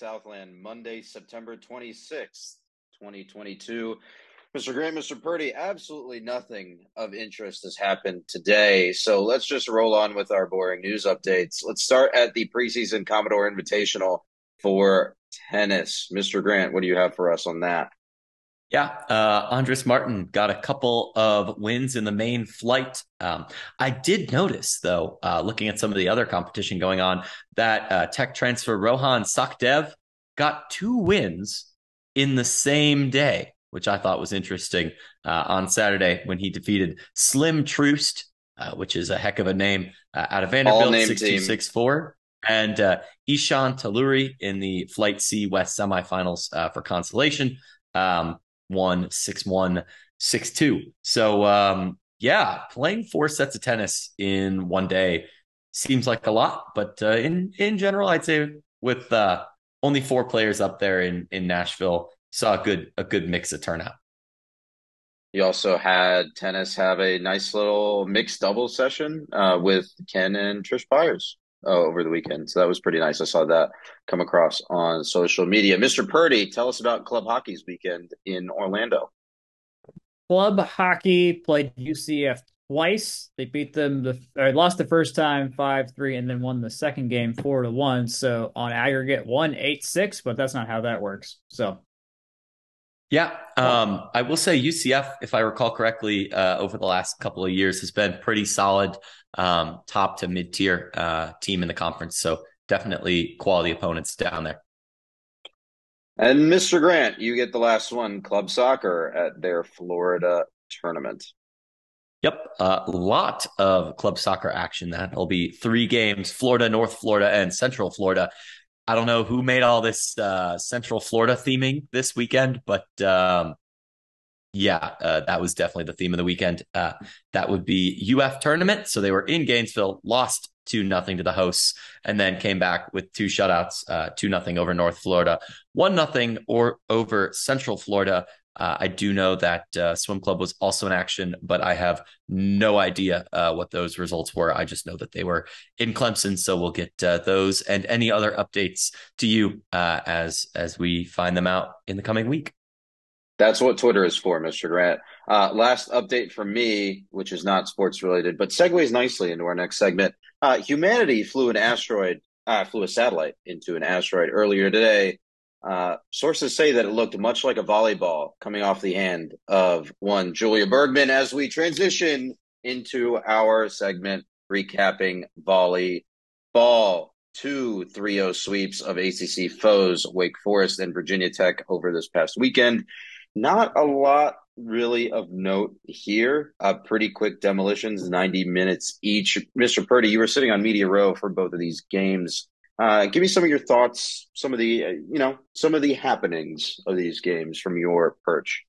Southland, Monday, September 26th, 2022. Mr. Grant, Mr. Purdy, absolutely nothing of interest has happened today. So let's just roll on with our boring news updates. Let's start at the preseason Commodore Invitational for tennis. Mr. Grant, what do you have for us on that? Yeah, uh, Andres Martin got a couple of wins in the main flight. Um, I did notice, though, uh, looking at some of the other competition going on, that uh, tech transfer Rohan Sachdev got two wins in the same day, which I thought was interesting uh, on Saturday when he defeated Slim Troost, uh, which is a heck of a name, uh, out of Vanderbilt, 6264. And uh, Ishan Taluri in the Flight C West semifinals uh, for consolation. Um, one, six one, six two. So um, yeah, playing four sets of tennis in one day seems like a lot, but uh, in in general, I'd say with uh, only four players up there in in Nashville, saw a good a good mix of turnout. You also had tennis have a nice little mixed double session uh, with Ken and Trish Byers uh, over the weekend. So that was pretty nice. I saw that come across on social media. Mr. Purdy, tell us about club hockey's weekend in Orlando. Club hockey played UCF twice. They beat them the or lost the first time five three, and then won the second game four to one. So on aggregate one eight six, but that's not how that works. So yeah, um, I will say UCF, if I recall correctly, uh, over the last couple of years has been pretty solid, um, top to mid tier uh, team in the conference. So definitely quality opponents down there. And Mr. Grant, you get the last one, club soccer at their Florida tournament. Yep, a uh, lot of club soccer action. That'll be three games: Florida, North Florida, and Central Florida. I don't know who made all this uh, Central Florida theming this weekend, but um, yeah, uh, that was definitely the theme of the weekend. Uh, that would be UF tournament. So they were in Gainesville, lost two nothing to the hosts, and then came back with two shutouts, uh, two nothing over North Florida, one nothing or over Central Florida. Uh, I do know that uh, Swim Club was also in action, but I have no idea uh, what those results were. I just know that they were in Clemson, so we'll get uh, those and any other updates to you uh, as as we find them out in the coming week. That's what Twitter is for, Mr. Grant. Uh, last update from me, which is not sports related, but segues nicely into our next segment. humanity flew an asteroid, flew a satellite into an asteroid earlier today uh, sources say that it looked much like a volleyball coming off the hand of one Julia Bergmann as we transition into our segment recapping volleyball. Two 3 0 sweeps of ACC foes, Wake Forest and Virginia Tech, over this past weekend. Not a lot really of note here. Uh, pretty quick demolitions, 90 minutes each. Mr. Purdy, you were sitting on Media Row for both of these games. Uh, give me some of your thoughts, some of the uh, you know some of the happenings of these games from your perch.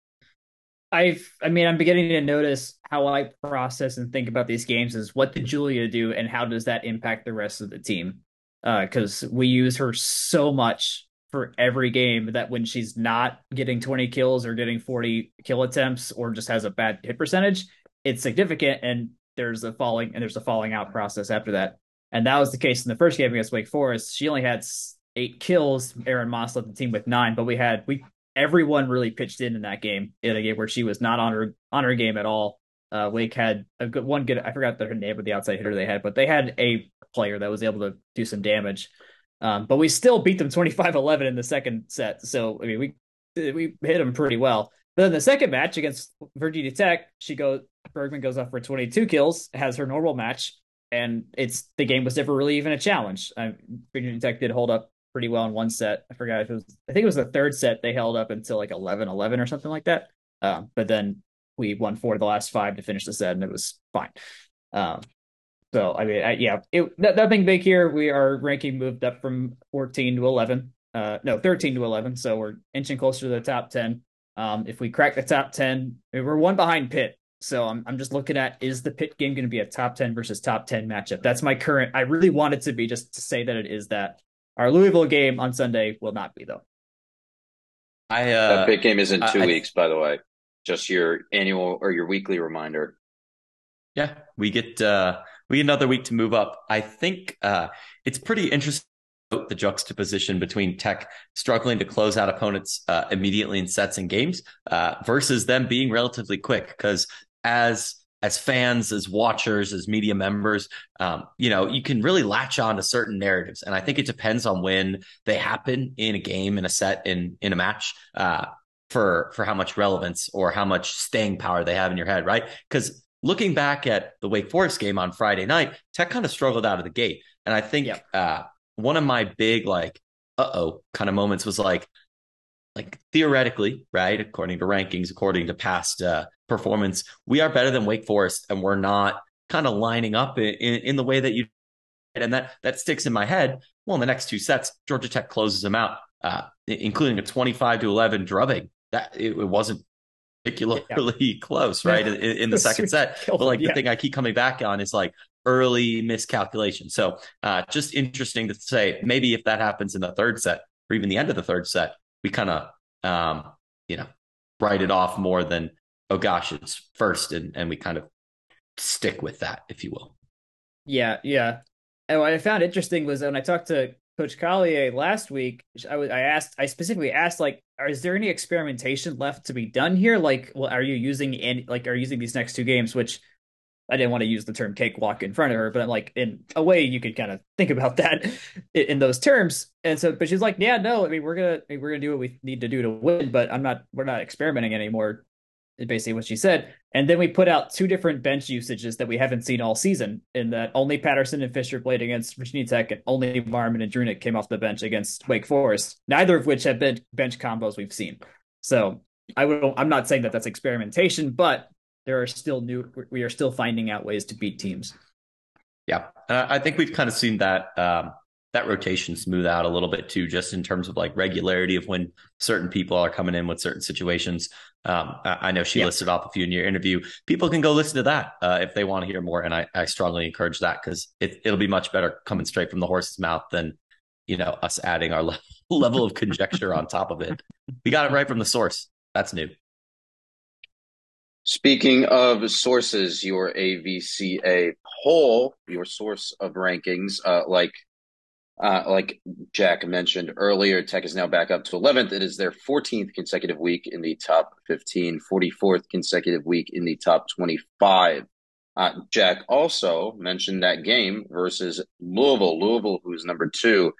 I've, I mean, I'm beginning to notice how I process and think about these games is what did Julia do and how does that impact the rest of the team? Because uh, we use her so much for every game that when she's not getting 20 kills or getting 40 kill attempts or just has a bad hit percentage, it's significant and there's a falling and there's a falling out process after that. And that was the case in the first game against Wake Forest. She only had eight kills. Erin Moss led the team with nine, but we had we everyone really pitched in in that game in a game where she was not on her on her game at all. Uh, Wake had a good one good. I forgot her name of the outside hitter they had, but they had a player that was able to do some damage. Um, but we still beat them 25-11 in the second set. So I mean, we we hit them pretty well. But then the second match against Virginia Tech, she goes Bergmann goes up for 22 kills, has her normal match, and it's the game was never really even a challenge. Uh, Virginia Tech did hold up pretty well in one set. I forgot if it was, I think it was the third set they held up until like 11 11 or something like that. Um, but then we won four of the last five to finish the set, and it was fine. Um, so I mean, I, yeah, it, nothing big here. We are ranking moved up from 14 to 11. Uh, no, 13 to 11. So we're inching closer to the top 10. Um, if we crack the top 10, we're one behind Pitt. So I'm I'm just looking at is the pit game going to be a top 10 versus top 10 matchup? That's my current. I really want it to be just to say that it is that. Our Louisville game on Sunday will not be though. I uh, that Pitt game is in two I, weeks, by the way. Just your annual or your weekly reminder. Yeah, we get uh we get another week to move up. I think uh it's pretty interesting the juxtaposition between Tech struggling to close out opponents uh, immediately in sets and games uh, versus them being relatively quick. Because as as fans, as watchers, as media members, um, you know, you can really latch on to certain narratives, and I think it depends on when they happen in a game, in a set, in in a match. Uh, for for how much relevance or how much staying power they have in your head, right? Because looking back at the Wake Forest game on Friday night, Tech kind of struggled out of the gate, and I think yep. uh, one of my big like uh oh kind of moments was like like theoretically, right? According to rankings, according to past uh, performance, we are better than Wake Forest, and we're not kind of lining up in, in, in the way that you. And that that sticks in my head. Well, in the next two sets, Georgia Tech closes them out, uh, including a twenty-five to eleven drubbing. That it, it wasn't particularly yeah. close, right? In, in, the second set. But like yeah. the thing I keep coming back on is like early miscalculation. So uh, just interesting to say, maybe if that happens in the third set or even the end of the third set, we kind of, um, you know, write it off more than, oh gosh, it's first. And, and we kind of stick with that, if you will. Yeah. Yeah. And what I found interesting was when I talked to Coach Collier last week, I, was, I asked, I specifically asked, like, is there any experimentation left to be done here? Like, well, are you using any, like, are you using these next two games, which I didn't want to use the term cakewalk in front of her, but I'm like, in a way, you could kind of think about that in those terms. And so, but she's like, yeah, no, I mean, we're gonna we're gonna do what we need to do to win, but I'm not, we're not experimenting anymore. Is basically what she said. And then we put out two different bench usages that we haven't seen all season. In that only Patterson and Fisher played against Virginia Tech, and only Marmon and Drunick came off the bench against Wake Forest. Neither of which have been bench combos we've seen. So I would, I'm not saying that that's experimentation, but there are still new we are still finding out ways to beat teams. Yeah. And i think we've kind of seen that um, that rotation smooth out a little bit too just in terms of like regularity of when certain people are coming in with certain situations. Um, I, know she yeah. listed off a few in your interview. People can go listen to that uh, if they want to hear more and i, I strongly encourage that because it, it'll be much better coming straight from the horse's mouth than you know us adding our level of conjecture on top of it. We got it right from the source. That's new Speaking of sources, your AVCA poll, your source of rankings, uh, like uh, like Jack mentioned earlier, Tech is now back up to 11th. It is their 14th consecutive week in the top 15, 44th consecutive week in the top 25. Uh, Jack also mentioned that game versus Louisville. Louisville, who's number two,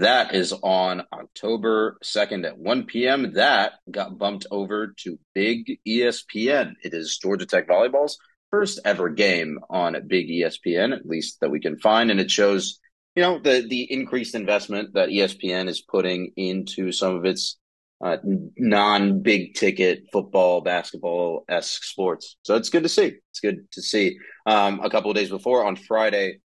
that is on October 2nd at 1 p.m. That got bumped over to Big ESPN. It is Georgia Tech Volleyball's first ever game on Big ESPN, at least that we can find. And it shows, you know, the, the increased investment that ESPN is putting into some of its uh, non big ticket football, basketball esque sports. So it's good to see. It's good to see. Um, a couple of days before on Friday,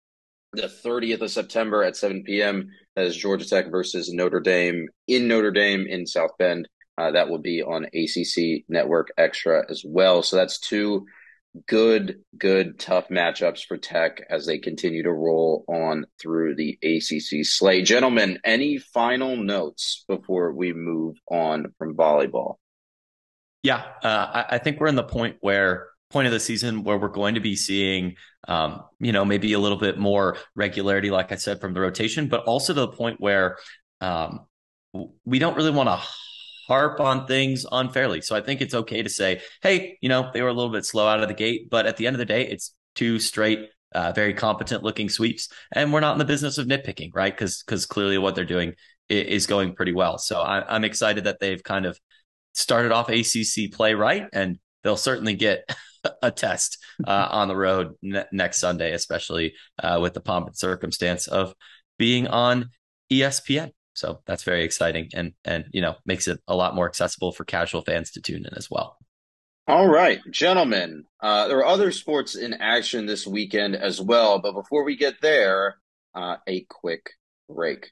the 30th of September at 7 p.m. as Georgia Tech versus Notre Dame in Notre Dame in South Bend. Uh, that will be on ACC Network Extra as well. So that's two good, good, tough matchups for Tech as they continue to roll on through the ACC slate. Gentlemen, any final notes before we move on from volleyball? Yeah, uh, I, I think we're in the point where point of the season where we're going to be seeing, um, you know, maybe a little bit more regularity, like I said, from the rotation, but also to the point where um, we don't really want to harp on things unfairly. So I think it's okay to say, hey, you know, they were a little bit slow out of the gate, but at the end of the day, it's two straight. Uh, very competent looking sweeps, and we're not in the business of nitpicking, right? Because because clearly what they're doing is, going pretty well. So I, I'm excited that they've kind of started off ACC play right, and they'll certainly get a test uh, on the road ne- next Sunday, especially uh, with the pomp and circumstance of being on ESPN. So that's very exciting, and and you know makes it a lot more accessible for casual fans to tune in as well. All right, gentlemen. Uh, there are other sports in action this weekend as well, but before we get there, uh, a quick break.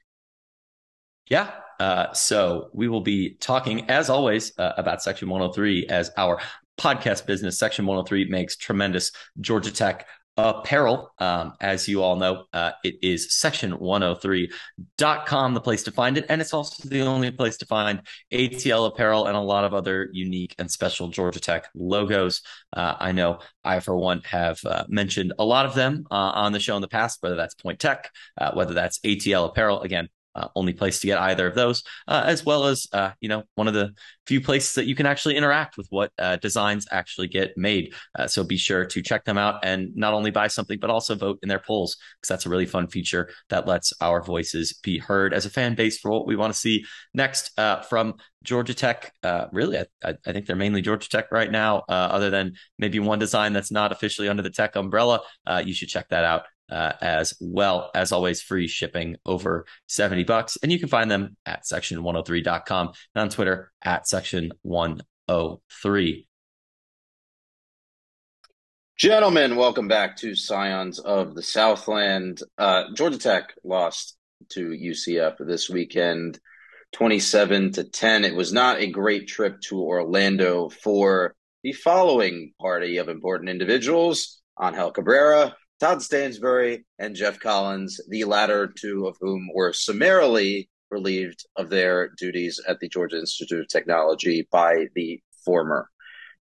Yeah. Uh, so we will be talking, as always, uh, about Section 103 as our podcast business. Section 103 makes tremendous Georgia Tech apparel. Um, as you all know, uh, it is section103.com, the place to find it. And it's also the only place to find ATL apparel and a lot of other unique and special Georgia Tech logos. Uh, I know I, for one, have uh, mentioned a lot of them uh, on the show in the past, whether that's Point Tech, uh, whether that's ATL apparel. Again, uh, only place to get either of those, uh, as well as uh, you know one of the few places that you can actually interact with what uh, designs actually get made. Uh, so be sure to check them out and not only buy something but also vote in their polls because that's a really fun feature that lets our voices be heard as a fan base for what we want to see next uh, from Georgia Tech. really, I, I, think they're mainly Georgia Tech right now, other than maybe one design that's not officially under the Tech umbrella. you should check that out uh, as well. As always, free shipping over 70 bucks. And you can find them at section103.com and on Twitter at section103. Gentlemen, welcome back to Scions of the Southland. Uh, Georgia Tech lost to UCF this weekend, 27 to 10. It was not a great trip to Orlando for the following party of important individuals Angel Cabrera, Todd Stansbury and Geoff Collins, the latter two of whom were summarily relieved of their duties at the Georgia Institute of Technology by the former.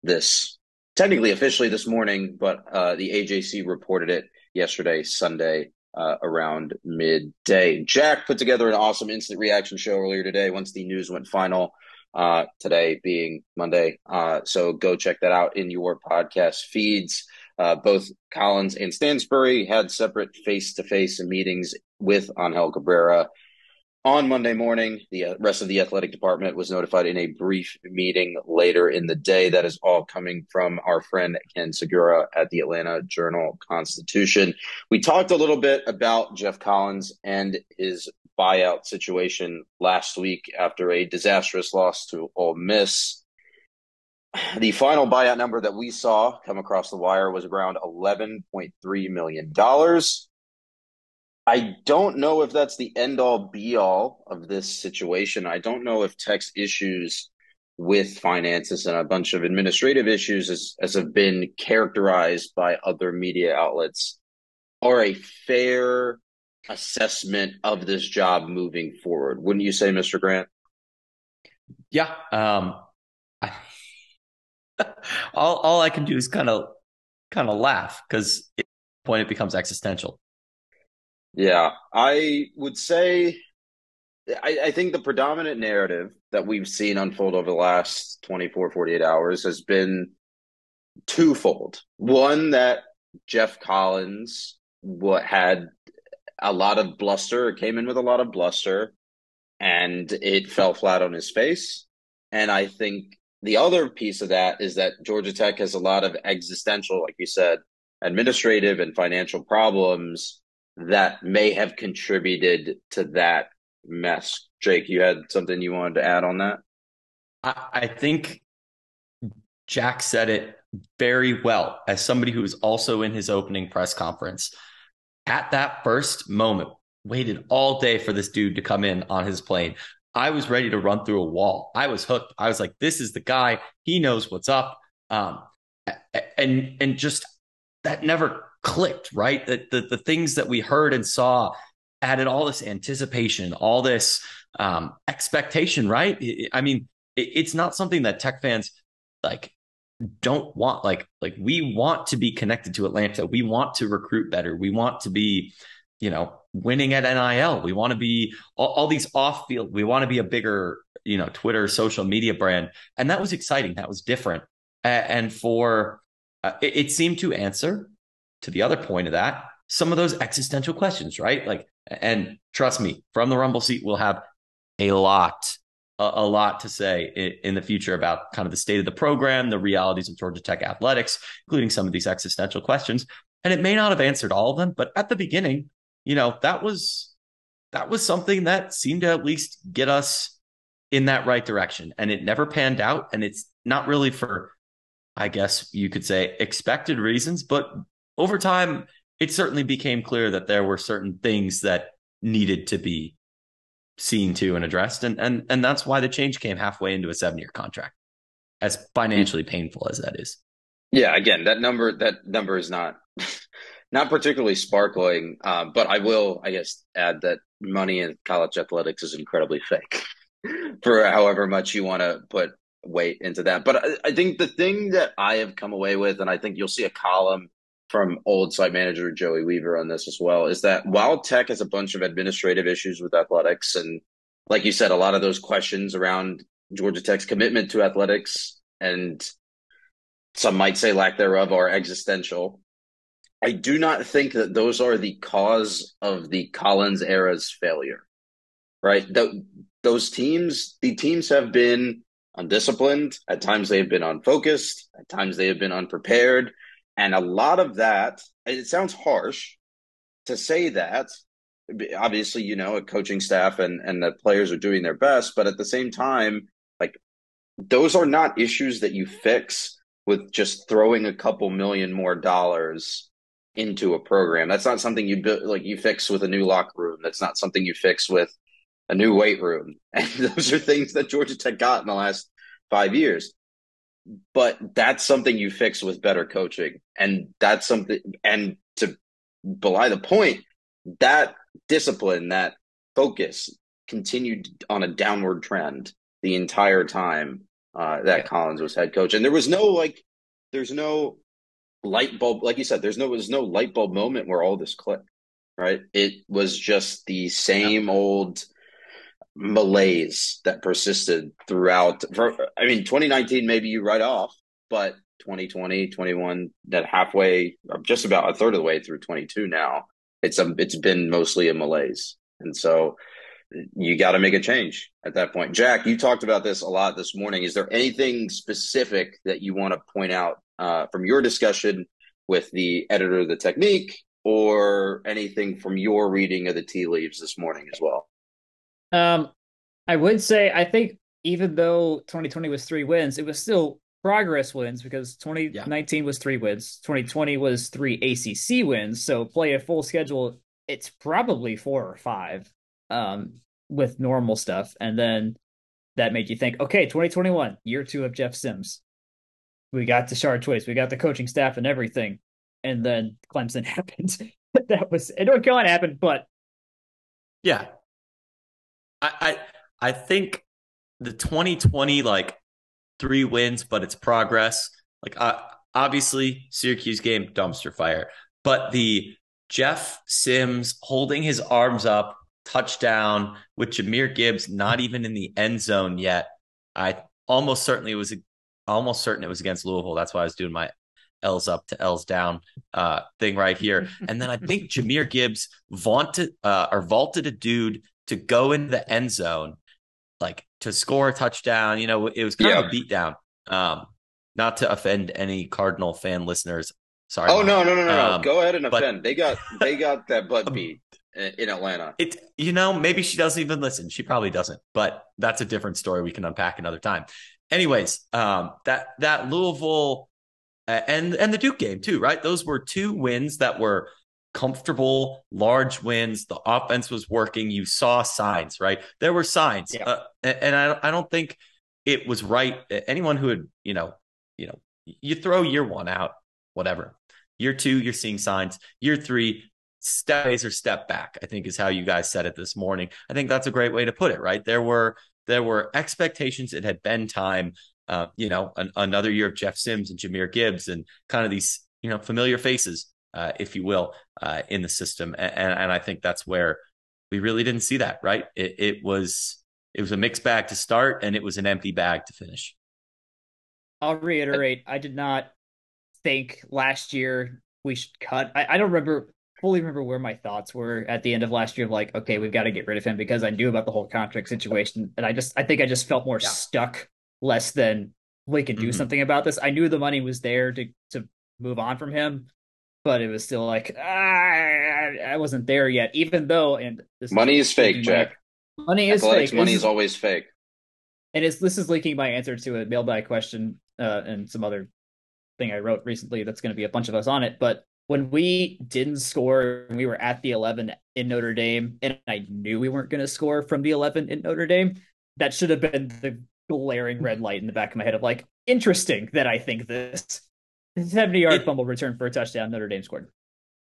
This technically officially this morning, but uh, the AJC reported it yesterday, Sunday, uh, around midday. Jack put together an awesome instant reaction show earlier today once the news went final. Uh, today being Monday. Uh, so go check that out in your podcast feeds. Uh, both Collins and Stansbury had separate face to face meetings with Angel Cabrera. On Monday morning, the uh, rest of the athletic department was notified in a brief meeting later in the day. That is all coming from our friend Ken Sugiura at the Atlanta Journal Constitution. We talked a little bit about Geoff Collins and his buyout situation last week after a disastrous loss to Ole Miss. The final buyout number that we saw come across the wire was around $11.3 million. I don't know if that's the end all be all of this situation. I don't know if Tech's issues with finances and a bunch of administrative issues as, as have been characterized by other media outlets are a fair assessment of this job moving forward. Wouldn't you say, Mr. Grant? Yeah. Um, all all I can do is kind of kind of laugh because at point it becomes existential. Yeah, I would say I, I, think the predominant narrative that we've seen unfold over the last 24, 48 hours has been twofold. One that Geoff Collins what had a lot of bluster, came in with a lot of bluster, and it fell flat on his face. And I think the other piece of that is that Georgia Tech has a lot of existential, like you said, administrative and financial problems that may have contributed to that mess. Jake, you had something you wanted to add on that? I, I think Jack said it very well as somebody who was also in his opening press conference. At that first moment, waited all day for this dude to come in on his plane, I was ready to run through a wall. I was hooked. I was like, this is the guy. He knows what's up. Um, and and just that never clicked, right? That the, the things that we heard and saw added all this anticipation, all this um, expectation, right? I mean, it's not something that tech fans like don't want like like we want to be connected to Atlanta. We want to recruit better. We want to be, you know, winning at NIL. We want to be all, all these off field. We want to be a bigger, you know, Twitter social media brand. And that was exciting. That was different. And for uh, it, it seemed to answer to the other point of that some of those existential questions, right? Like, and trust me, from the Rumble seat, we'll have a lot, a, lot to say in, the future about kind of the state of the program, the realities of Georgia Tech athletics, including some of these existential questions. And it may not have answered all of them, but at the beginning, you know, that was that was something that seemed to at least get us in that right direction. And it never panned out. And it's not really for, I guess you could say, expected reasons, but over time, it certainly became clear that there were certain things that needed to be seen to and addressed. And and and that's why the change came halfway into a seven year contract. As financially painful as that is. Yeah, again, that number that number is not not particularly sparkling, uh, but I will, I guess, add that money in college athletics is incredibly fake for however much you want to put weight into that. But I, I, think the thing that I have come away with, and I think you'll see a column from old site manager Joey Weaver on this as well is that while Tech has a bunch of administrative issues with athletics, and like you said, a lot of those questions around Georgia Tech's commitment to athletics and some might say lack thereof are existential. I do not think that those are the cause of the Collins era's failure. Right? The, those teams, the teams have been undisciplined. At times they have been unfocused. At times they have been unprepared. And a lot of that, it sounds harsh to say that. Obviously, you know, a coaching staff and, and the players are doing their best. But at the same time, like, those are not issues that you fix with just throwing a couple million more dollars into a program. That's not something you build, like you fix with a new locker room. That's not something you fix with a new weight room. And those are things that Georgia Tech got in the last five years. But that's something you fix with better coaching. And that's something, and to belie the point, that discipline, that focus continued on a downward trend the entire time uh, that yeah. Collins was head coach. And there was no like, there's no light bulb, like you said, there's no, there's no light bulb moment where all this clicked, right? It was just the same yeah. old malaise that persisted throughout. For, I mean, 2019, maybe you write off, but 2020, 21, that halfway, just about a third of the way through 22 now, it's a, it's been mostly a malaise. And so you got to make a change at that point. Jack, you talked about this a lot this morning. Is there anything specific that you want to point out uh, from your discussion with the editor of the technique or anything from your reading of the tea leaves this morning as well? Um, I would say I think even though 2020 was three wins, it was still progress wins because 2019 yeah. was three wins, 2020 was three ACC wins. So play a full schedule, it's probably four or five um, with normal stuff, and then that made you think, okay, 2021, year two of Jeff Sims. We got Shard Twice, we got the coaching staff and everything, and then Clemson happened. that was it. North Carolina happened, but yeah, I, I I think the 2020 like three wins, but it's progress. Like uh, obviously Syracuse game dumpster fire, but the Jeff Sims holding his arms up, touchdown with Jahmyr Gibbs not even in the end zone yet. I almost certainly was was almost certain it was against Louisville. That's why I was doing my L's up to L's down uh, thing right here. And then I think Jahmyr Gibbs vaunted uh, or vaulted a dude to go into the end zone, like to score a touchdown. You know, it was kind yeah. of a beatdown. Um, not to offend any Cardinal fan listeners. Sorry. Oh no, no, no, no, um, Go ahead and offend. they got they got that butt beat in Atlanta. It you know, maybe she doesn't even listen. She probably doesn't, but that's a different story we can unpack another time. Anyways, um, that that Louisville uh, and and the Duke game too, right? Those were two wins that were comfortable, large wins. The offense was working. You saw signs, right? There were signs, yeah. uh, and I I don't think it was right. Anyone who had you know you know you throw year one out, whatever. Year two, you're seeing signs. Year three, step or step back. I think is how you guys said it this morning. I think that's a great way to put it. Right? There were there were expectations. It had been time. Uh, you know, an, another year of Jeff Sims and Jahmyr Gibbs and kind of these you know familiar faces uh, if you will, uh, in the system. And, and I think that's where we really didn't see that. Right? It, it was it was a mixed bag to start, and it was an empty bag to finish. I'll reiterate. I did not think last year we should cut. I, I don't remember fully remember where my thoughts were at the end of last year of like, okay, we've got to get rid of him because I knew about the whole contract situation. And I just I think I just felt more yeah. stuck less than we can do mm-hmm. something about this. I knew the money was there to to move on from him but it was still like ah, I wasn't there yet. Even though, and money is, fake, Jack. Money is Athletics fake. Money is, is always fake. And it's this is leaking my answer to a mailbag question uh, and some other thing I wrote recently. That's going to be a bunch of us on it. But when we didn't score, we were at the eleven in Notre Dame, and I knew we weren't going to score from the eleven in Notre Dame. That should have been the glaring red light in the back of my head of like, interesting that I think this 70 yard it, fumble return for a touchdown. Notre Dame scored.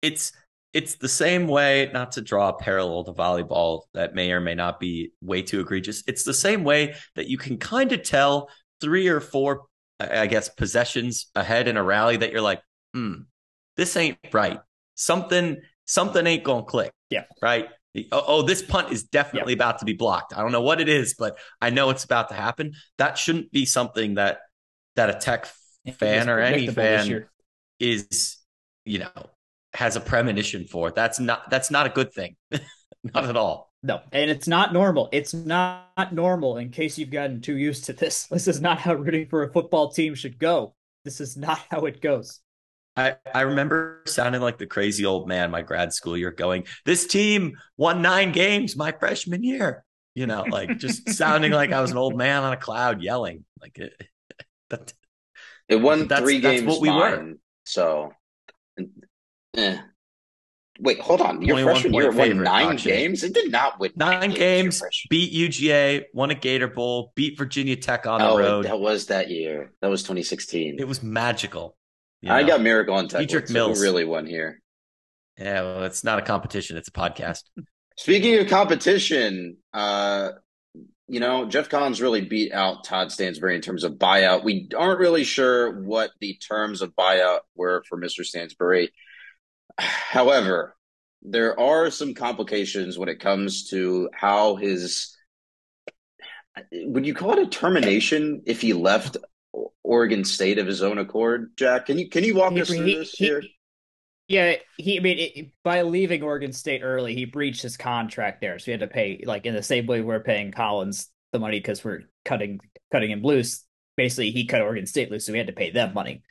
It's it's the same way, not to draw a parallel to volleyball that may or may not be way too egregious. It's the same way that you can kind of tell three or four, I guess, possessions ahead in a rally that you're like, hmm, this ain't right. Something something ain't gonna click. Yeah. Right. Oh, oh, this punt is definitely about to be blocked. I don't know what it is, but I know it's about to happen. That shouldn't be something that that a tech fan or any fan is, you know, has a premonition for. That's not that's not a good thing. not at all. No, and it's not normal. It's not normal. In case you've gotten too used to this, this is not how rooting for a football team should go. This is not how it goes. I, I remember sounding like the crazy old man my grad school year going, This team won nine games my freshman year. You know, like just sounding like I was an old man on a cloud yelling. Like it, that, it won that's, three that's games. What we mine, were. So, eh. Wait, hold on. Your freshman year won nine games. It did not win nine, nine games. games beat UGA, won a Gator Bowl, beat Virginia Tech on oh, the road. That was that year. That was 2016. It was magical. You know? I got Miracle on Tech. Dedrick Mills really won here. Yeah, well, it's not a competition; it's a podcast. Speaking of competition, uh, you know, Geoff Collins really beat out Todd Stansbury in terms of buyout. We aren't really sure what the terms of buyout were for Mr. Stansbury. However, there are some complications when it comes to how his would you call it a termination if he left Oregon State of his own accord? Jack, can you can you walk he, us through he, this he, here? Yeah, he. I mean, it, by leaving Oregon State early, he breached his contract there, so he had to pay like in the same way we're paying Collins the money because we're cutting cutting him loose. Basically, he cut Oregon State loose, so we had to pay them money.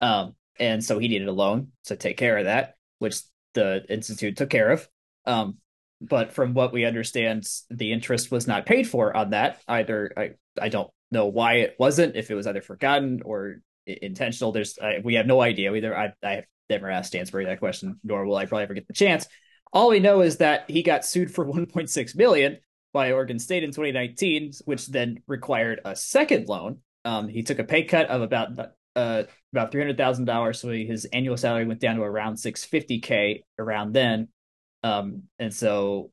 Um, and so he needed a loan to take care of that, which the institute took care of. Um, but from what we understand, the interest was not paid for on that either. I I don't know why it wasn't, if it was either forgotten or intentional. There's I, we have no idea. Either I I have never asked Stansbury that question, nor will I probably ever get the chance. All we know is that he got sued for 1.6 million by Oregon State in 2019, which then required a second loan. Um, he took a pay cut of about uh, about three hundred thousand dollars, so his annual salary went down to around six fifty k around then. Um, and so,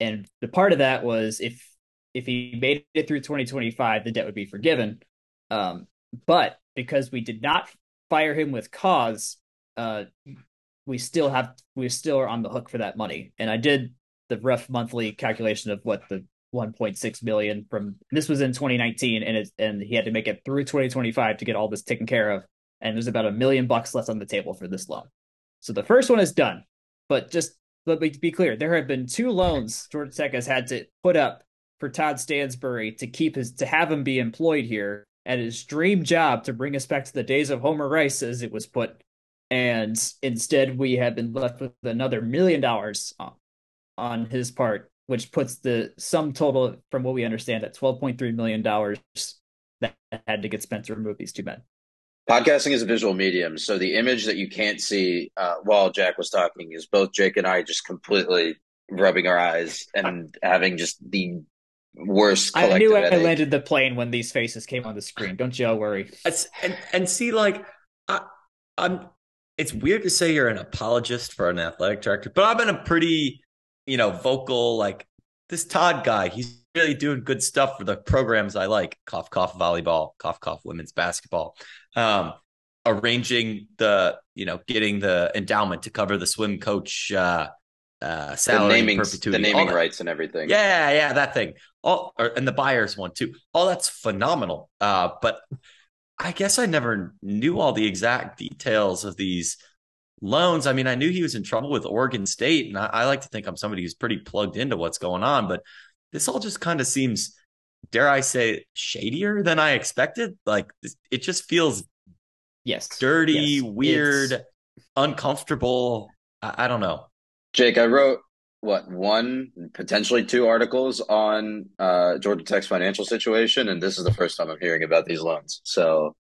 and the part of that was if if he made it through 2025, the debt would be forgiven. Um, but because we did not fire him with cause, uh, we still have we still are on the hook for that money. And I did the rough monthly calculation of what the 1.6 million from this was in 2019 and it and he had to make it through 2025 to get all this taken care of and there's about a million bucks left on the table for this loan so the first one is done but just let me be clear there have been two loans georgia tech has had to put up for todd stansbury to keep his to have him be employed here at his dream job to bring us back to the days of homer rice as it was put and instead we have been left with another million dollars on his part which puts the sum total, from what we understand, at $12.3 million that had to get spent to remove these two men. Podcasting is a visual medium. So the image that you can't see uh, while Jack was talking is both Jake and I just completely rubbing our eyes and having just the worst. I knew I landed the plane when these faces came on the screen. Don't you all worry. and, and see, like, I, I'm. It's weird to say you're an apologist for an athletic director, but I've been a pretty you know, vocal, like this Todd guy, he's really doing good stuff for the programs I like. Cough, cough, volleyball, cough, cough, women's basketball. Um, arranging the, you know, getting the endowment to cover the swim coach uh, uh, salary, the naming, perpetuity, the naming rights, and everything. Yeah, yeah, that thing. All or, and the Byers one too. All that's phenomenal. Uh, but I guess I never knew all the exact details of these loans. I mean, I knew he was in trouble with Oregon State, and I, I like to think I'm somebody who's pretty plugged into what's going on, but this all just kind of seems, dare I say, shadier than I expected. Like it just feels, yes, dirty, yes. weird, it's... uncomfortable. I, I don't know. Jake, I wrote what one potentially two articles on uh, Georgia Tech's financial situation, and this is the first time I'm hearing about these loans. So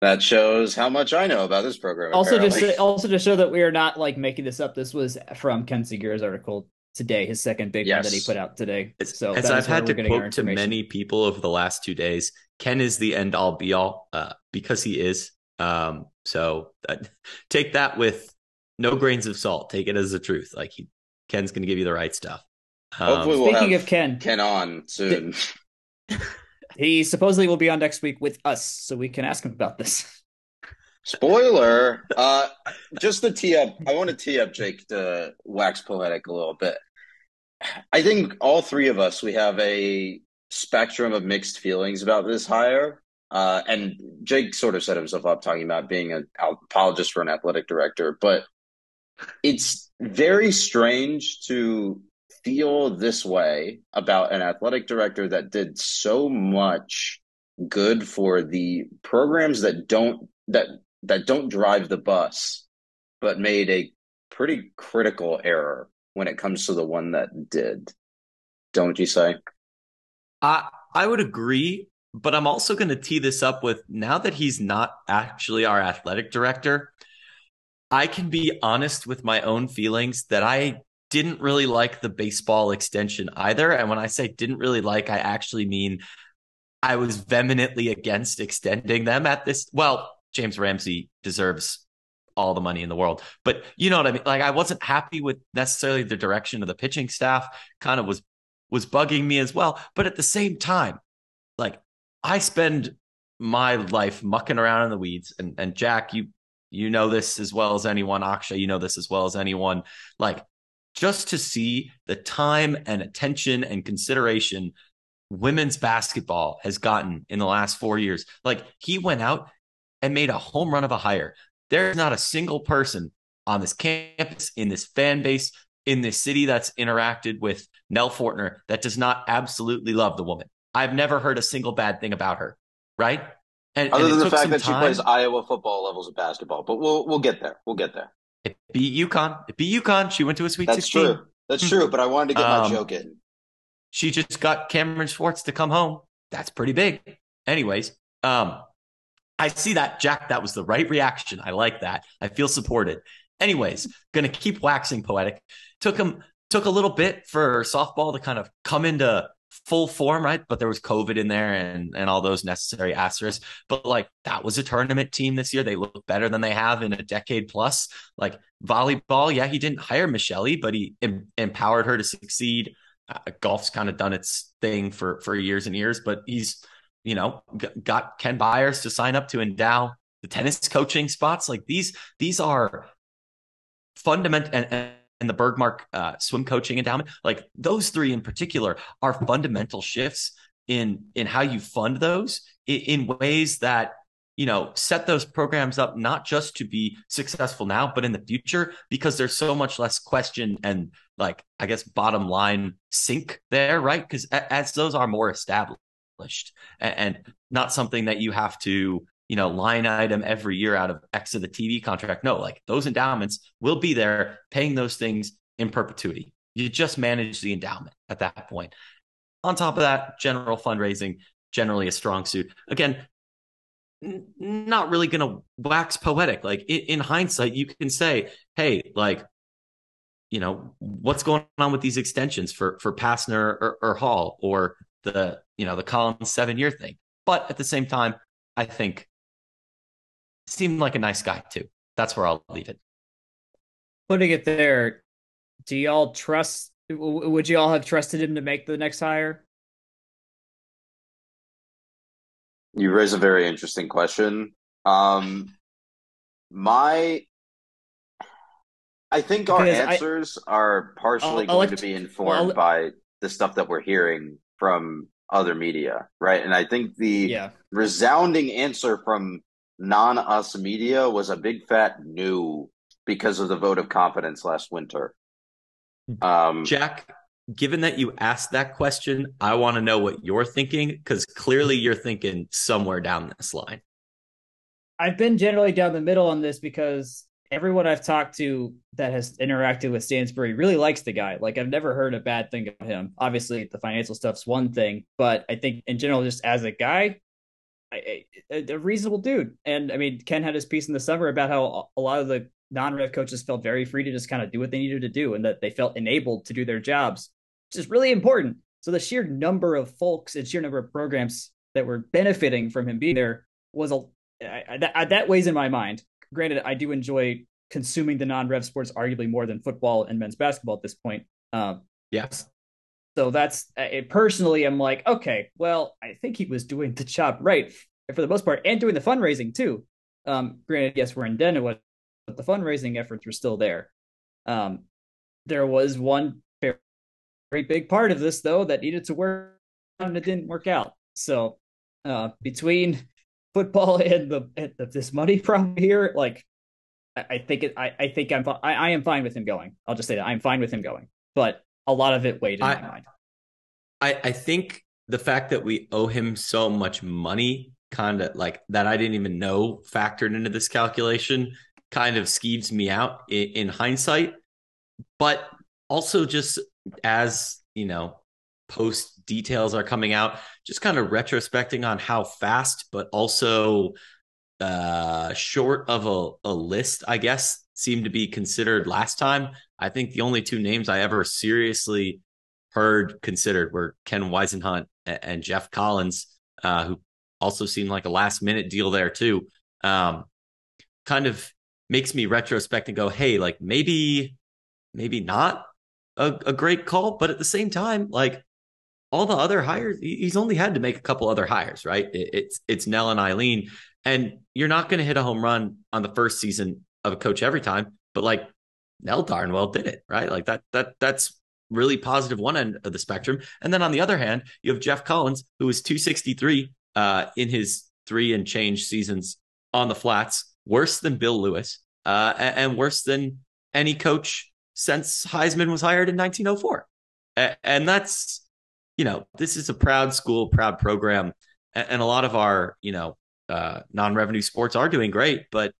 that shows how much I know about this program. Also, apparently. just also to show that we are not like making this up. This was from Ken Sugiura's article today, his second big yes. one that he put out today. So as I've had to quote to many people over the last two days, Ken is the end all be all uh, because he is. Um, so uh, take that with no grains of salt. Take it as the truth. Like he, Ken's going to give you the right stuff. Um, we'll speaking of Ken, Ken on soon. He supposedly will be on next week with us, so we can ask him about this. Spoiler. Uh, just to tee up, I want to tee up Jake to wax poetic a little bit. I think all three of us we have a spectrum of mixed feelings about this hire. Uh, and Jake sort of set himself up talking about being an apologist for an athletic director, but it's very strange to feel this way about an athletic director that did so much good for the programs that don't that that don't drive the bus, but made a pretty critical error when it comes to the one that did. Don't you say? I I would agree, but I'm also going to tee this up with now that he's not actually our athletic director, I can be honest with my own feelings that I didn't really like the baseball extension either. And when I say didn't really like, I actually mean I was vehemently against extending them at this. Well, James Ramsey deserves all the money in the world, but you know what I mean? Like I wasn't happy with necessarily the direction of the pitching staff, kind of was was bugging me as well. But at the same time, like I spend my life mucking around in the weeds and and Jack, you you know this as well as anyone, Akshay, you know this as well as anyone. Like just to see the time and attention and consideration women's basketball has gotten in the last four years. Like he went out and made a home run of a hire. There's not a single person on this campus, in this fan base, in this city that's interacted with Nell Fortner that does not absolutely love the woman. I've never heard a single bad thing about her, right? And, Other and than the fact that time. she plays Iowa football levels of basketball, but we'll we'll get there. We'll get there. It beat UConn. It beat UConn. She went to a Sweet That's 16. true. That's true. But I wanted to get um, my joke in. She just got Cameron Swartz to come home. That's pretty big. Anyways, um, I see that, Jack. That was the right reaction. I like that. I feel supported. Anyways, gonna keep waxing poetic. Took him took a little bit for softball to kind of come into full form, right? But there was COVID in there and and all those necessary asterisks. But like that was a tournament team this year. They look better than they have in a decade plus. Like volleyball, yeah, he didn't hire Michelle, but he em- empowered her to succeed. Uh, golf's kind of done its thing for for years and years, but he's you know g- got Ken Byers to sign up to endow the tennis coaching spots. Like these these are fundamental and, and the Bergmark uh, swim coaching endowment, like those three in particular, are fundamental shifts in in how you fund those in, in ways that you know set those programs up not just to be successful now but in the future because there's so much less question and like i guess bottom line sink there right? Because as those are more established and, and not something that you have to you know, line item every year out of X of the TV contract. No, like those endowments will be there paying those things in perpetuity. You just manage the endowment at that point. On top of that, general fundraising, generally a strong suit. Again, not really going to wax poetic. Like in, in hindsight, you can say, hey, like, you know, what's going on with these extensions for for Pastner or, or Hall or the, you know, the Collins seven year thing. But at the same time, I think seemed like a nice guy too. That's where I'll leave it. Putting it there, do y'all trust? Would you all have trusted him to make the next hire? You raise a very interesting question. Um, my, I think our answers I, are partially I'll, I'll going to be informed well, by the stuff that we're hearing from other media, right? And I think the yeah. resounding answer from non us media was a big fat no because of the vote of confidence last winter. Um, Jack, given that you asked that question, I want to know what you're thinking because clearly you're thinking somewhere down this line. I've been generally down the middle on this because everyone I've talked to that has interacted with Stansbury really likes the guy. Like I've never heard a bad thing of him. Obviously, the financial stuff's one thing, but I think in general, just as a guy, a, a, reasonable dude. And I mean, Ken had his piece in the summer about how a lot of the non-rev coaches felt very free to just kind of do what they needed to do, and that they felt enabled to do their jobs, which is really important. So the sheer number of folks and sheer number of programs that were benefiting from him being there was a I, that, that weighs in my mind. Granted, I do enjoy consuming the non-rev sports arguably more than football and men's basketball at this point. Um, yes, so that's uh, personally, I'm like, okay, well, I think he was doing the job right for the most part and doing the fundraising too. Um, granted, yes, we're in Denver, but the fundraising efforts were still there. Um, there was one very, very big part of this though that needed to work and it didn't work out. So uh, between football and the and this money problem here, like I, I think it, I, I think I'm I, I am fine with him going. I'll just say that I'm fine with him going, but a lot of it weighed in I, my mind. I I think the fact that we owe him so much money, kind of like that, I didn't even know factored into this calculation, kind of skeeves me out in, in hindsight. But also, just as you know, post details are coming out, just kind of retrospecting on how fast, but also uh, short of a, a list, I guess, seemed to be considered last time. I think the only two names I ever seriously heard considered were Ken Whisenhunt and Geoff Collins, uh, who also seemed like a last minute deal there too. Um, kind of makes me retrospect and go, hey, like maybe, maybe not a, a great call, but at the same time, like all the other hires, he's only had to make a couple other hires, right? It's it's Nell and Eileen, and you're not going to hit a home run on the first season of a coach every time, but like Nell darn well did it, right? Like that that that's really positive one end of the spectrum. And then on the other hand, you have Geoff Collins, who was 263 uh, in his three and change seasons on the flats, worse than Bill Lewis, uh, and worse than any coach since Heisman was hired in 1904. And that's, you know, this is a proud school, proud program. And a lot of our, you know, uh, non-revenue sports are doing great, but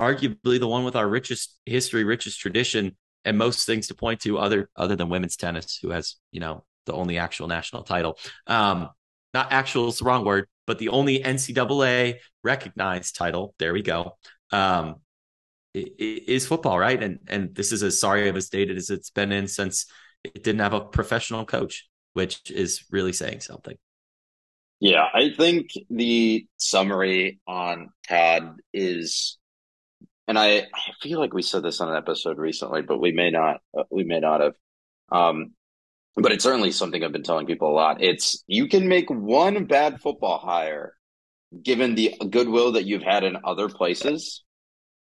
arguably the one with our richest history, richest tradition, and most things to point to other other than women's tennis, who has you know the only actual national title. Um, not actual is the wrong word, but the only NCAA recognized title. There we go. Um, is football, right? And and this is as sorry of a state as it's been in since it didn't have a professional coach, which is really saying something. Yeah, I think the summary on Todd is, and I, I feel like we said this on an episode recently, but we may not, uh, we may not have. Um, but it's certainly something I've been telling people a lot. It's you can make one bad football hire, given the goodwill that you've had in other places,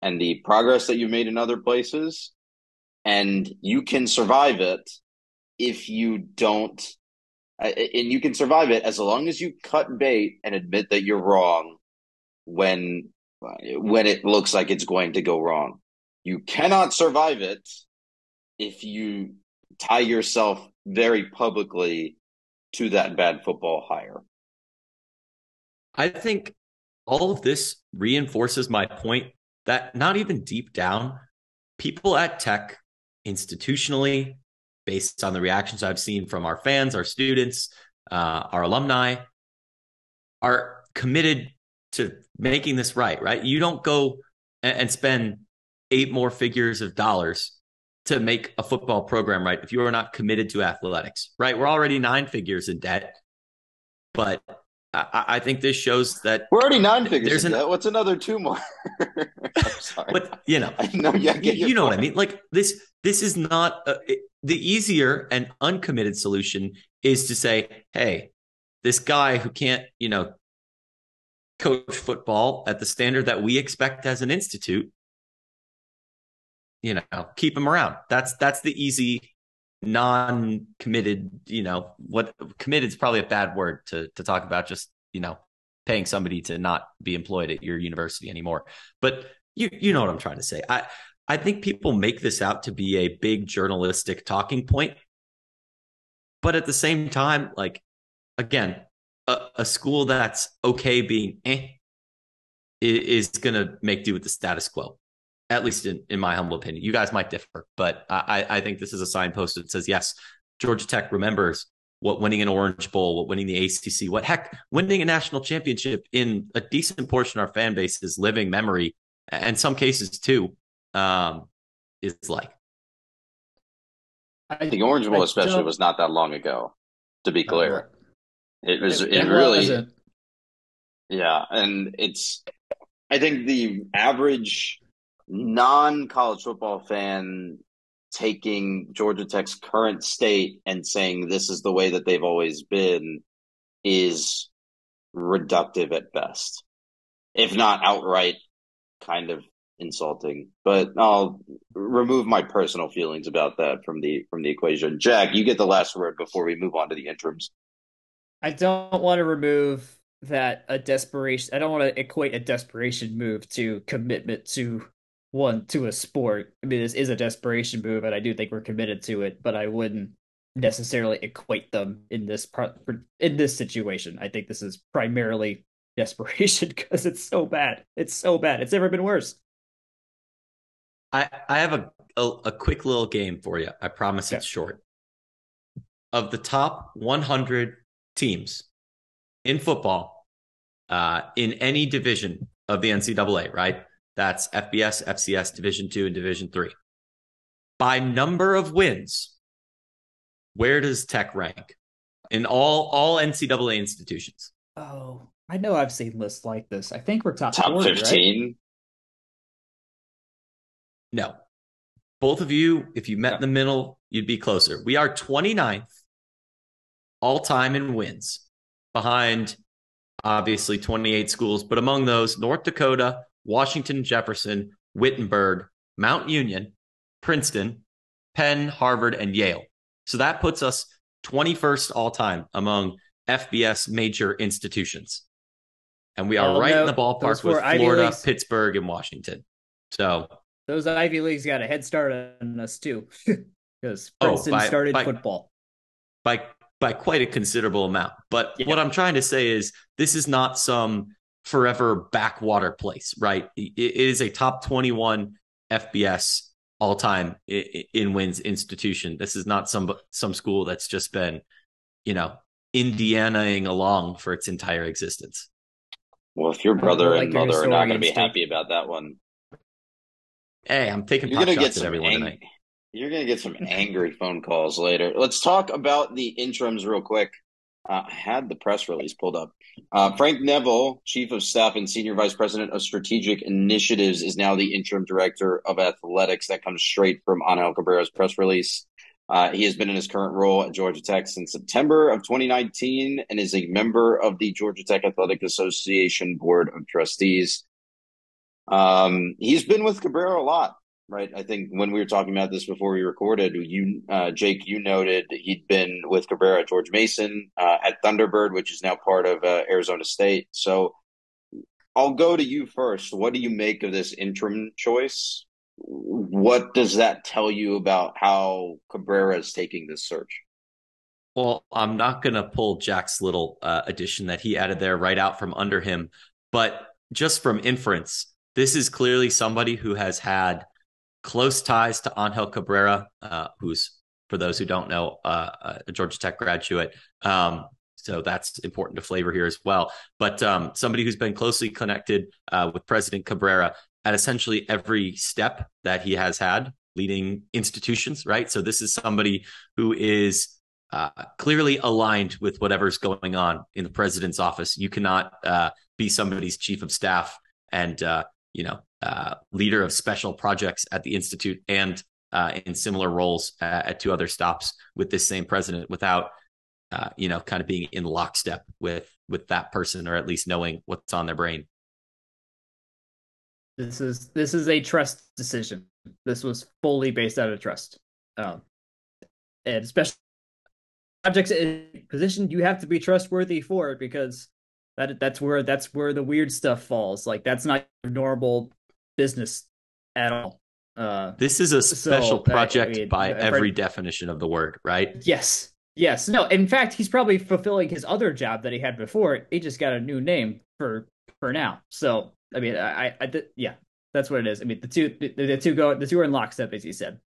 and the progress that you've made in other places, and you can survive it if you don't and you can survive it as long as you cut bait and admit that you're wrong when when it looks like it's going to go wrong. You cannot survive it if you tie yourself very publicly to that bad football hire. I think all of this reinforces my point that not even deep down, people at tech institutionally based on the reactions I've seen from our fans, our students, uh, our alumni, are committed to making this right, right? You don't go and, and spend eight more figures of dollars to make a football program right if you are not committed to athletics, right? We're already nine figures in debt, but I, I think this shows that we're already nine figures. There's an, debt. What's another two more? but you know, I know, yeah, you, you know what I mean. Like this, this is not a, it, the easier and uncommitted solution is to say, hey, this guy who can't, you know, coach football at the standard that we expect as an institute, you know, keep him around. That's that's the easy non-committed, you know, what committed is probably a bad word to to talk about just, you know, paying somebody to not be employed at your university anymore. But you you know what I'm trying to say. I I think people make this out to be a big journalistic talking point. But at the same time, like, again, a, a school that's okay being eh is, is going to make do with the status quo, at least in, in my humble opinion. You guys might differ, but I, I think this is a signpost that says, yes, Georgia Tech remembers what winning an Orange Bowl, what winning the ACC, what heck, winning a national championship in a decent portion of our fan base is living memory, and some cases too um, is like. I think Orange Bowl, especially, was not that long ago. To be clear, it was. It, it really. Yeah, and it's. I think the average non-college football fan taking Georgia Tech's current state and saying this is the way that they've always been is reductive at best, if not outright kind of insulting, but I'll remove my personal feelings about that from the from the equation. Jack, you get the last word before we move on to the interims. I don't want to remove that a desperation. I don't want to equate a desperation move to commitment to one to a sport. I mean, this is a desperation move, and I do think we're committed to it. But I wouldn't necessarily equate them in this part in this situation. I think this is primarily desperation because it's so bad. It's so bad. It's never been worse. I I have a a, a quick little game for you. I promise it's short. Of the top 100 teams in football, uh, in any division of the NCAA, right? That's FBS, FCS, Division two, and Division three. By number of wins, where does Tech rank in all all NCAA institutions? Oh, I know I've seen lists like this. I think we're top top 40, fifteen. Right? No. Both of you, if you met in the middle, you'd be closer. We are 29th all time in wins behind obviously 28 schools, but among those, North Dakota, Washington, Jefferson, Wittenberg, Mount Union, Princeton, Penn, Harvard, and Yale. So that puts us 21st all time among FBS major institutions. And we are Oh, right no, in the ballpark with Florida, Pittsburgh, and Washington. So Those Ivy Leagues got a head start on us too, because Oh, Princeton by- started by- football. by by quite a considerable amount. But Yeah. what I'm trying to say is this is not some forever backwater place, right? It it is a top 21 FBS all time in wins institution. This is not some some school that's just been, you know, Indianaing along for its entire existence. Well, if your brother like and your mother are not going to be happy about that one, Hey, I'm taking you're going to shots get at some everyone ang- tonight. You're going to get some angry phone calls later. Let's talk about the interims real quick. Uh, I had the press release pulled up. Uh, Frank Neville, Chief of Staff and Senior Vice President of Strategic Initiatives, is now the Interim Director of Athletics. That comes straight from Angel Cabrera's press release. Uh, he has been in his current role at Georgia Tech since September of 2019 and is a member of the Georgia Tech Athletic Association Board of Trustees. Um, he's been with Cabrera a lot, right? I think when we were talking about this before we recorded, you, uh, Jake, you noted he'd been with Cabrera George Mason, uh, at Thunderbird, which is now part of uh, Arizona State. So I'll go to you first. What do you make of this interim choice? What does that tell you about how Cabrera is taking this search? Well, I'm not going to pull Jack's little uh, addition that he added there right out from under him, but just from inference, this is clearly somebody who has had close ties to Angel Cabrera, uh, who's, for those who don't know, uh, a Georgia Tech graduate. Um, so that's important to flavor here as well. But um, somebody who's been closely connected uh, with President Cabrera at essentially every step that he has had leading institutions, right? So this is somebody who is uh, clearly aligned with whatever's going on in the president's office. You cannot uh, be somebody's chief of staff and uh, you know uh, leader of special projects at the institute and uh, in similar roles at two other stops with this same president without uh, you know kind of being in lockstep with with that person or at least knowing what's on their brain. This is this is a trust decision. This was fully based out of trust, um, and especially objects in position you have to be trustworthy for it because that that's where that's where the weird stuff falls. Like that's not normal business at all. Uh, This is a special So, project I mean, by I've every read- definition of the word, right? yes, yes, no. In fact, he's probably fulfilling his other job that he had before. He just got a new name for for now. So I mean, I, I, th- yeah, that's what it is. I mean, the two the, the two go the two are in lockstep, as you said.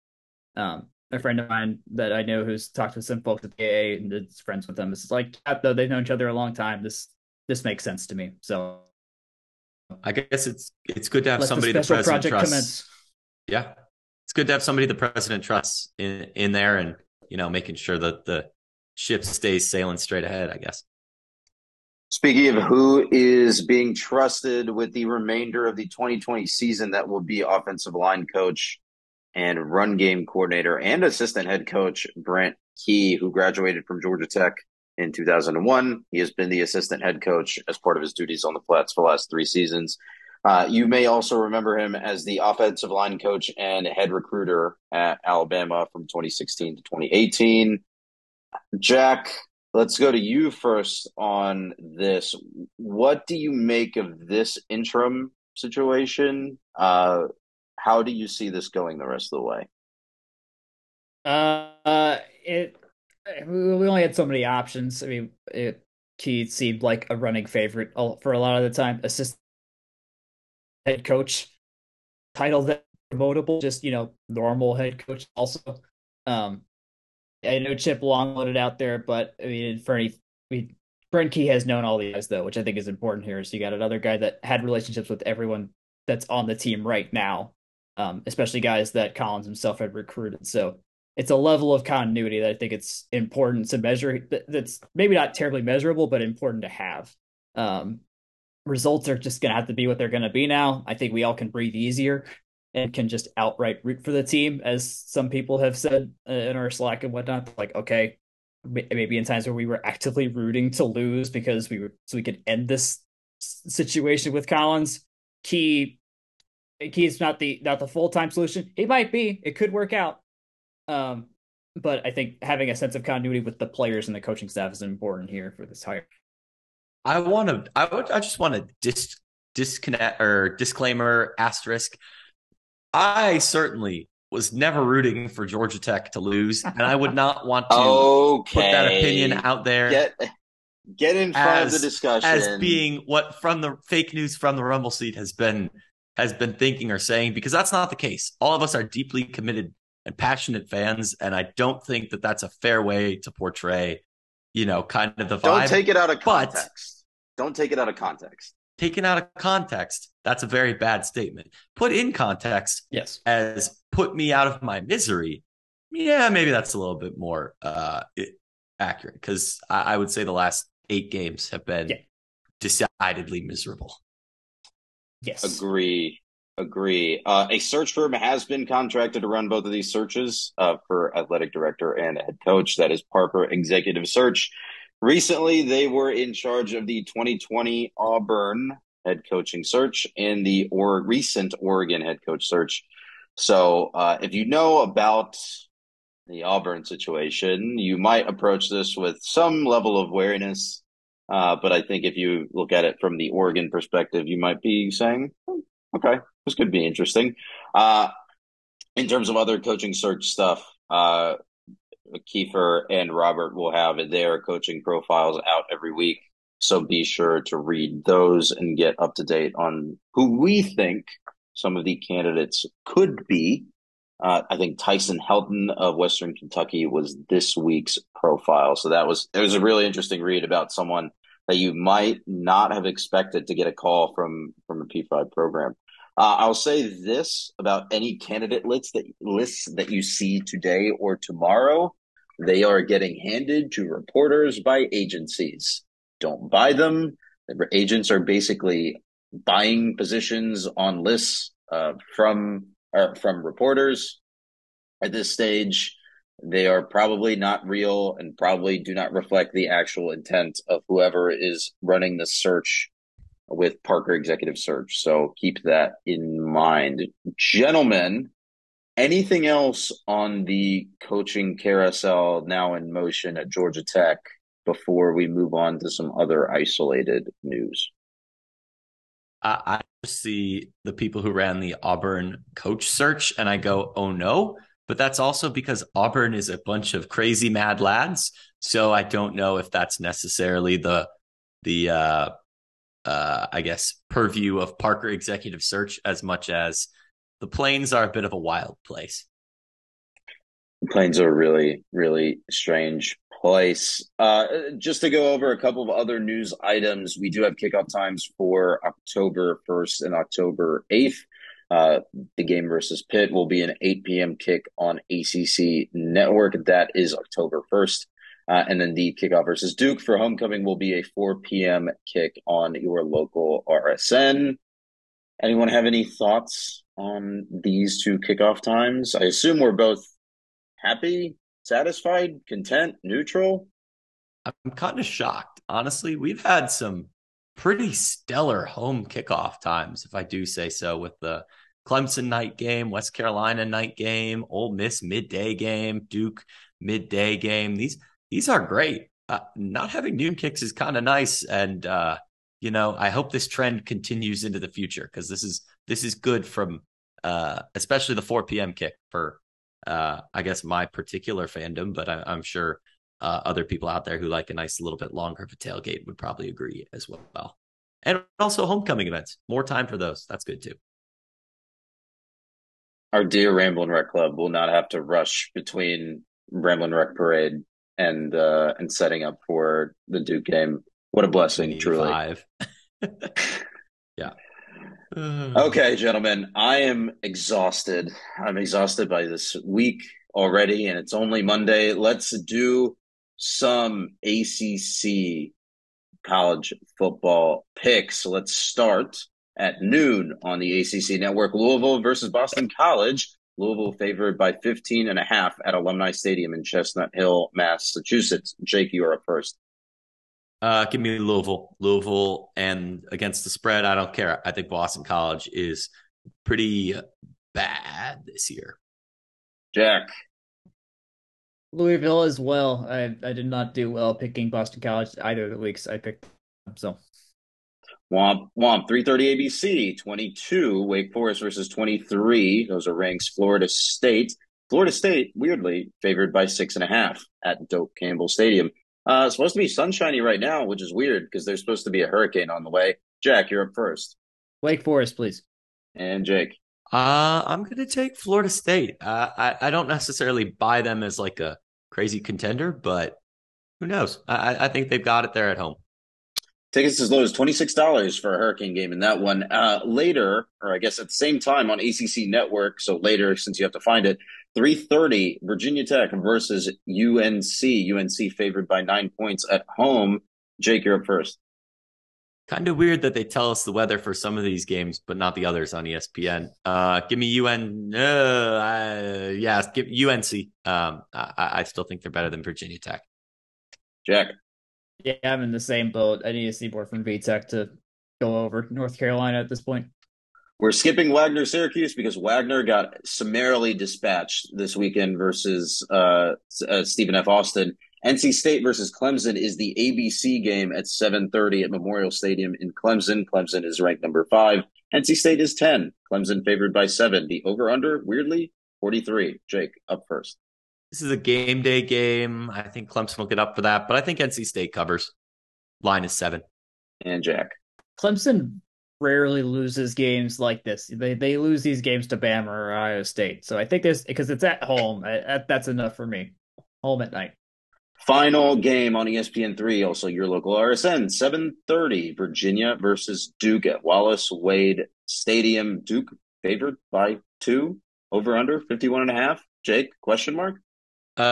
Um, a friend of mine that I know who's talked to some folks at the AA and is friends with them. It's like, though they've known each other a long time. This this makes sense to me. So I guess it's it's good to have let somebody the, special president trusts. commence. Yeah, it's good to have somebody the president trusts in in there, and you know, making sure that the ship stays sailing straight ahead. I guess. Speaking of who is being trusted with the remainder of the 2020 season, that will be offensive line coach and run game coordinator and assistant head coach Brent Key, who graduated from Georgia Tech in 2001. He has been the assistant head coach as part of his duties on the Flats for the last three seasons. Uh, you may also remember him as the offensive line coach and head recruiter at Alabama from 2016 to 2018. Jack, let's go to you first on this. What do you make of this interim situation? Uh, how do you see this going the rest of the way? Uh, it we only had so many options. I mean, it seemed like a running favorite for a lot of the time. Assistant head coach title that promotable, just you know, normal head coach also. Um, I know Chip Long it out there, but I mean, for any, I mean, Brent Key has known all these guys though, which I think is important here. So you got another guy that had relationships with everyone that's on the team right now, um, especially guys that Collins himself had recruited. So it's a level of continuity that I think it's important to measure. That's maybe not terribly measurable, but important to have. Um, results are just going to have to be what they're going to be now. I think we all can breathe easier and can just outright root for the team, as some people have said uh, in our Slack and whatnot. Like, okay, maybe in times where we were actively rooting to lose because we were so we could end this situation with Collins. Key, Key's not the not the full time solution. It might be. It could work out. Um, but I think having a sense of continuity with the players and the coaching staff is important here for this hire. I want to. I would. I just want to dis disconnect or disclaimer asterisk. I certainly was never rooting for Georgia Tech to lose, and I would not want to okay. put that opinion out there. Get get in front as, of the discussion as being what from the fake news from the Rumble seat has been has been thinking or saying because that's not the case. All of us are deeply committed and passionate fans. And I don't think that that's a fair way to portray, you know, kind of the vibe. Don't take it out of context. But don't take it out of context. Taken out of context, that's a very bad statement. Put in context, yes, as put me out of my misery. Yeah, maybe that's a little bit more uh, accurate because I, I, would say the last eight games have been yeah. decidedly miserable. Yes, agree. Agree. Uh, a search firm has been contracted to run both of these searches uh, for athletic director and head coach. That is Parker Executive Search. Recently, they were in charge of the 2020 Auburn head coaching search and the or recent Oregon head coach search. So, uh, if you know about the Auburn situation, you might approach this with some level of wariness. Uh, but I think if you look at it from the Oregon perspective, you might be saying, hmm, okay, this could be interesting. Uh, in terms of other coaching search stuff, uh, Kiefer and Robert will have their coaching profiles out every week. So be sure to read those and get up to date on who we think some of the candidates could be. Uh, I think Tyson Helton of Western Kentucky was this week's profile. So that was, it was a really interesting read about someone that you might not have expected to get a call from, from a P5 program. Uh, I'll say this about any candidate lists that lists that you see today or tomorrow. They are getting handed to reporters by agencies. Don't buy them. The agents are basically buying positions on lists uh, from uh, from reporters. At this stage, they are probably not real and probably do not reflect the actual intent of whoever is running the search with Parker Executive Search. So keep that in mind. Gentlemen, anything else on the coaching carousel now in motion at Georgia Tech before we move on to some other isolated news? I see the people who ran the Auburn coach search and I go, oh no. But that's also because Auburn is a bunch of crazy mad lads. So I don't know if that's necessarily the the uh, uh, I guess, purview of Parker Executive Search as much as the plains are a bit of a wild place. The plains are a really, really strange place. Uh, just to go over a couple of other news items, we do have kickoff times for October 1st and October 8th. Uh, the game versus Pitt will be an 8 p.m. kick on ACC Network. That is October 1st. Uh, and then the kickoff versus Duke for homecoming will be a 4 p.m. kick on your local RSN. Anyone have any thoughts on these two kickoff times? I assume we're both happy, satisfied, content, neutral. I'm kind of shocked. Honestly, we've had some pretty stellar home kickoff times, if I do say so, with the Clemson night game, West Carolina night game, Ole Miss midday game, Duke midday game. These these are great. Uh, not having noon kicks is kind of nice, and uh, you know I hope this trend continues into the future because this is this is good from uh, especially the 4 p.m. kick for uh, I guess my particular fandom, but I, am sure uh, other people out there who like a nice little bit longer of a tailgate would probably agree as well. And also homecoming events, more time for those. That's good too. Our dear Ramblin' Wreck Club will not have to rush between Ramblin' Wreck Parade and uh, and setting up for the Duke game. What a blessing, truly. Five. yeah. okay, gentlemen, I am exhausted. I'm exhausted by this week already, and it's only Monday. Let's do some ACC college football picks. Let's start at noon on the ACC network. Louisville versus Boston College. Louisville favored by 15 and a half at Alumni Stadium in Chestnut Hill, Massachusetts. Jake, you are up first. Uh, give me Louisville. Louisville and against the spread, I don't care. I think Boston College is pretty bad this year. Jack. Louisville as well. I I did not do well picking Boston College either of the weeks I picked them, so Womp Womp 330 ABC 22 Wake Forest versus 23. Those are ranks Florida State. Florida State, weirdly, favored by six and a half at Doak Campbell Stadium. Uh, it's supposed to be sunshiny right now, which is weird because there's supposed to be a hurricane on the way. Jack, you're up first. Wake Forest, please. And Jake. Uh, I'm going to take Florida State. Uh, I, I don't necessarily buy them as like a crazy contender, but who knows? I, I think they've got it there at home. Tickets as low as $26 for a Hurricane game in that one. Uh, later, or I guess at the same time on ACC Network, so later since you have to find it, 3.30, Virginia Tech versus UNC. UNC favored by nine points at home. Jake, you're up first. Kind of weird that they tell us the weather for some of these games, but not the others on ESPN. Uh, give me UN. Uh, yeah, give UNC. Um, I, I still think they're better than Virginia Tech. Jack. Yeah, I'm in the same boat. I need see more from VTech to go over North Carolina at this point. We're skipping Wagner Syracuse because Wagner got summarily dispatched this weekend versus uh, uh, Stephen F. Austin. NC State versus Clemson is the ABC game at 7:30 at Memorial Stadium in Clemson. Clemson is ranked number five. NC State is 10. Clemson favored by seven. The over/under, weirdly, 43. Jake, up first. This is a game day game. I think Clemson will get up for that, but I think NC State covers. Line is seven. And Jack. Clemson rarely loses games like this. They they lose these games to Bama or Ohio State. So I think this because it's at home. I, that's enough for me. Home at night. Final game on ESPN three, also your local RSN, seven thirty, Virginia versus Duke at Wallace Wade Stadium. Duke favored by two, over under 51 and a half. Jake, question mark? Uh,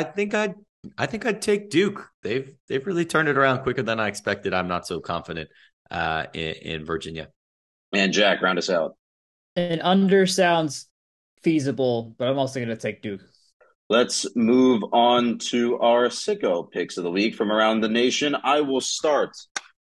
I think I'd I think I'd take Duke. They've they've really turned it around quicker than I expected. I'm not so confident uh, in, in Virginia. And Jack, round us out. And under sounds feasible, but I'm also going to take Duke. Let's move on to our sicko picks of the week from around the nation. I will start.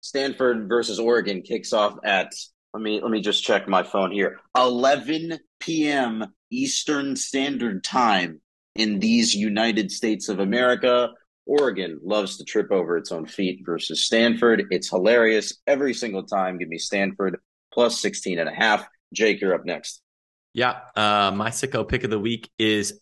Stanford versus Oregon kicks off at let me let me just check my phone here. 11 p.m. Eastern Standard Time in these United States of America. Oregon loves to trip over its own feet versus Stanford. It's hilarious every single time. Give me Stanford plus 16 and a half. Jake, you're up next. Yeah. Uh, my sicko pick of the week is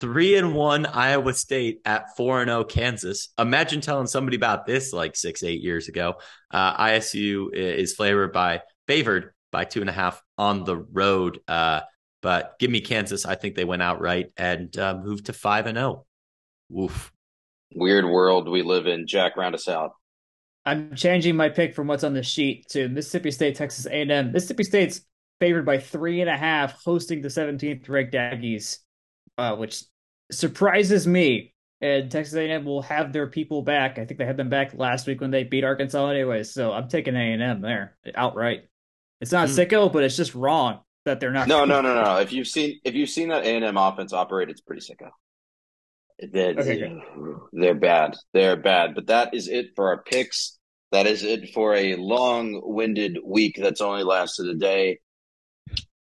three and one Iowa State at four and zero oh Kansas. Imagine telling somebody about this like six, eight years ago. Uh, ISU is flavored by favored by two and a half on the road. Uh, but give me Kansas. I think they went outright and uh, moved to five and zero. Oh. Woof. Weird world we live in. Jack, round us out. I'm changing my pick from what's on the sheet to Mississippi State, Texas A&M. Mississippi State's favored by three and a half, hosting the 17th ranked Aggies, uh, which surprises me. And Texas A&M will have their people back. I think they had them back last week when they beat Arkansas, anyways. So I'm taking A&M there outright. It's not mm. sicko, but it's just wrong that they're not. No, no, no, no. If you've seen if you've seen that A and M offense operate, it's pretty sicko. They're, okay, they're bad. They're bad. But that is it for our picks. That is it for a long winded week that's only lasted a day.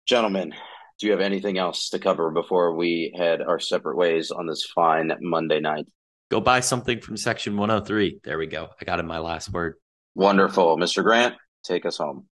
Gentlemen, do you have anything else to cover before we head our separate ways on this fine Monday night? Go buy something from section 103. There we go. I got in my last word. Wonderful. Mr. Grant, take us home.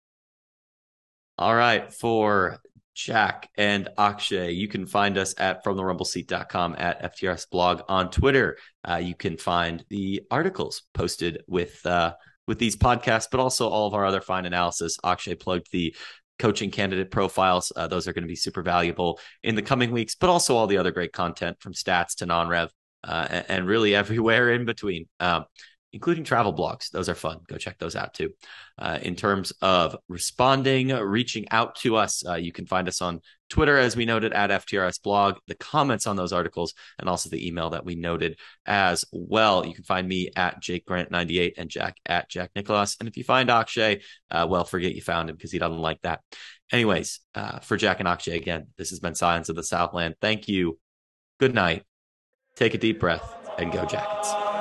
All right. For Jack and Akshay, you can find us at fromtherumbleseat.com at FTRS blog on Twitter. Uh, you can find the articles posted with uh, with these podcasts, but also all of our other fine analysis. Akshay plugged the coaching candidate profiles. Uh, those are going to be super valuable in the coming weeks, but also all the other great content from stats to non rev uh, and, and, really everywhere in between. Um, including travel blogs. Those are fun. Go check those out too. Uh, in terms of responding, reaching out to us, uh, you can find us on Twitter, as we noted, at FTRS blog, the comments on those articles, and also the email that we noted as well. You can find me at Jake Grant98 and Jack at Jack Nicholas. And if you find Akshay, uh, well, forget you found him because he doesn't like that. Anyways, uh, for Jack and Akshay, again, this has been Science of the Southland. Thank you. Good night. Take a deep breath and go Jackets.